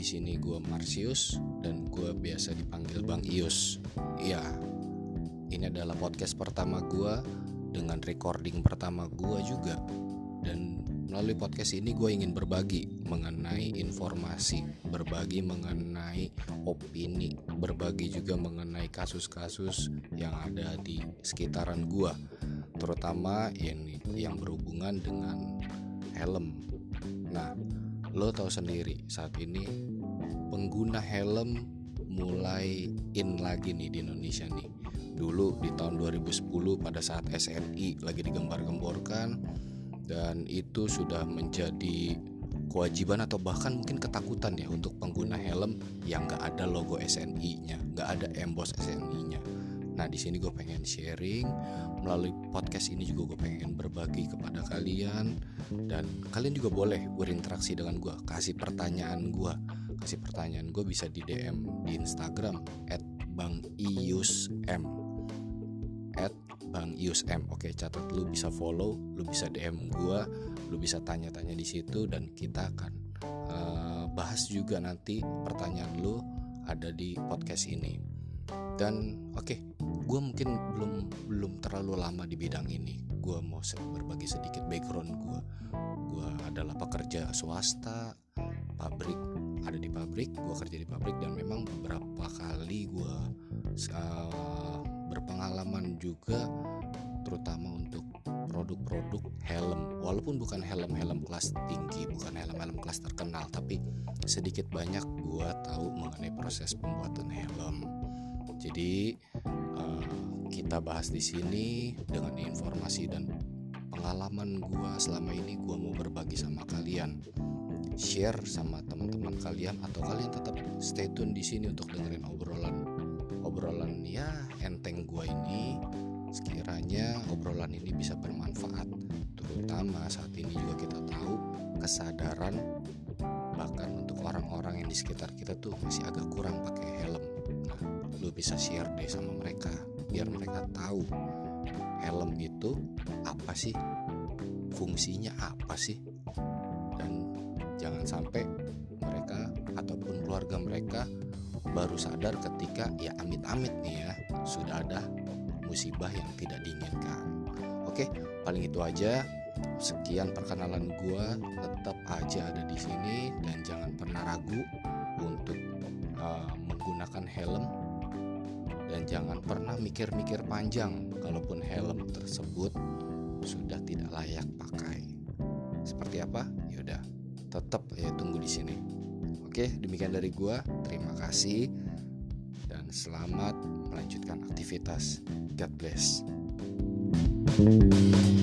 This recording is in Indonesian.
sini gue Marsius dan gue biasa dipanggil Bang Ius. Iya, ini adalah podcast pertama gue dengan recording pertama gue juga. Dan melalui podcast ini gue ingin berbagi mengenai informasi, berbagi mengenai opini, berbagi juga mengenai kasus-kasus yang ada di sekitaran gue, terutama yang yang berhubungan dengan helm. Nah, lo tahu sendiri saat ini pengguna helm mulai in lagi nih di Indonesia nih dulu di tahun 2010 pada saat SNI lagi digembar-gemborkan dan itu sudah menjadi kewajiban atau bahkan mungkin ketakutan ya untuk pengguna helm yang gak ada logo SNI-nya, gak ada emboss SNI-nya. Nah di sini gue pengen sharing melalui podcast ini juga gue pengen berbagi kepada kalian dan kalian juga boleh berinteraksi dengan gue, kasih pertanyaan gue, kasih pertanyaan gue bisa di DM di Instagram @bangiusm at Bang Ius M. Oke, catat lu bisa follow, lu bisa DM gue, lu bisa tanya-tanya di situ dan kita akan uh, bahas juga nanti pertanyaan lu ada di podcast ini. Dan oke, okay, gue mungkin belum belum terlalu lama di bidang ini. Gue mau berbagi sedikit background gue. Gue adalah pekerja swasta, pabrik, ada di pabrik, gue kerja di pabrik dan memang beberapa kali gue uh, berpengalaman juga terutama untuk produk-produk helm walaupun bukan helm-helm kelas tinggi bukan helm-helm kelas terkenal tapi sedikit banyak gue tahu mengenai proses pembuatan helm jadi uh, kita bahas di sini dengan informasi dan pengalaman gue selama ini gue mau berbagi sama kalian. Share sama teman-teman kalian atau kalian tetap stay tune di sini untuk dengerin obrolan obrolan ya enteng gue ini. Sekiranya obrolan ini bisa bermanfaat terutama saat ini juga kita tahu kesadaran bahkan untuk orang-orang yang di sekitar kita tuh masih agak kurang pakai helm. Lu bisa share deh sama mereka biar mereka tahu helm itu apa sih fungsinya apa sih. Dan jangan sampai mereka ataupun keluarga mereka baru sadar ketika ya amit-amit nih ya sudah ada musibah yang tidak diinginkan. Oke paling itu aja. Sekian perkenalan gua tetap aja ada di sini dan jangan pernah ragu untuk uh, menggunakan helm dan jangan pernah mikir-mikir panjang kalaupun helm tersebut sudah tidak layak pakai. Seperti apa? Yaudah, tetap ya tunggu di sini. Oke, demikian dari gua. Terima kasih dan selamat melanjutkan aktivitas. God bless. thank you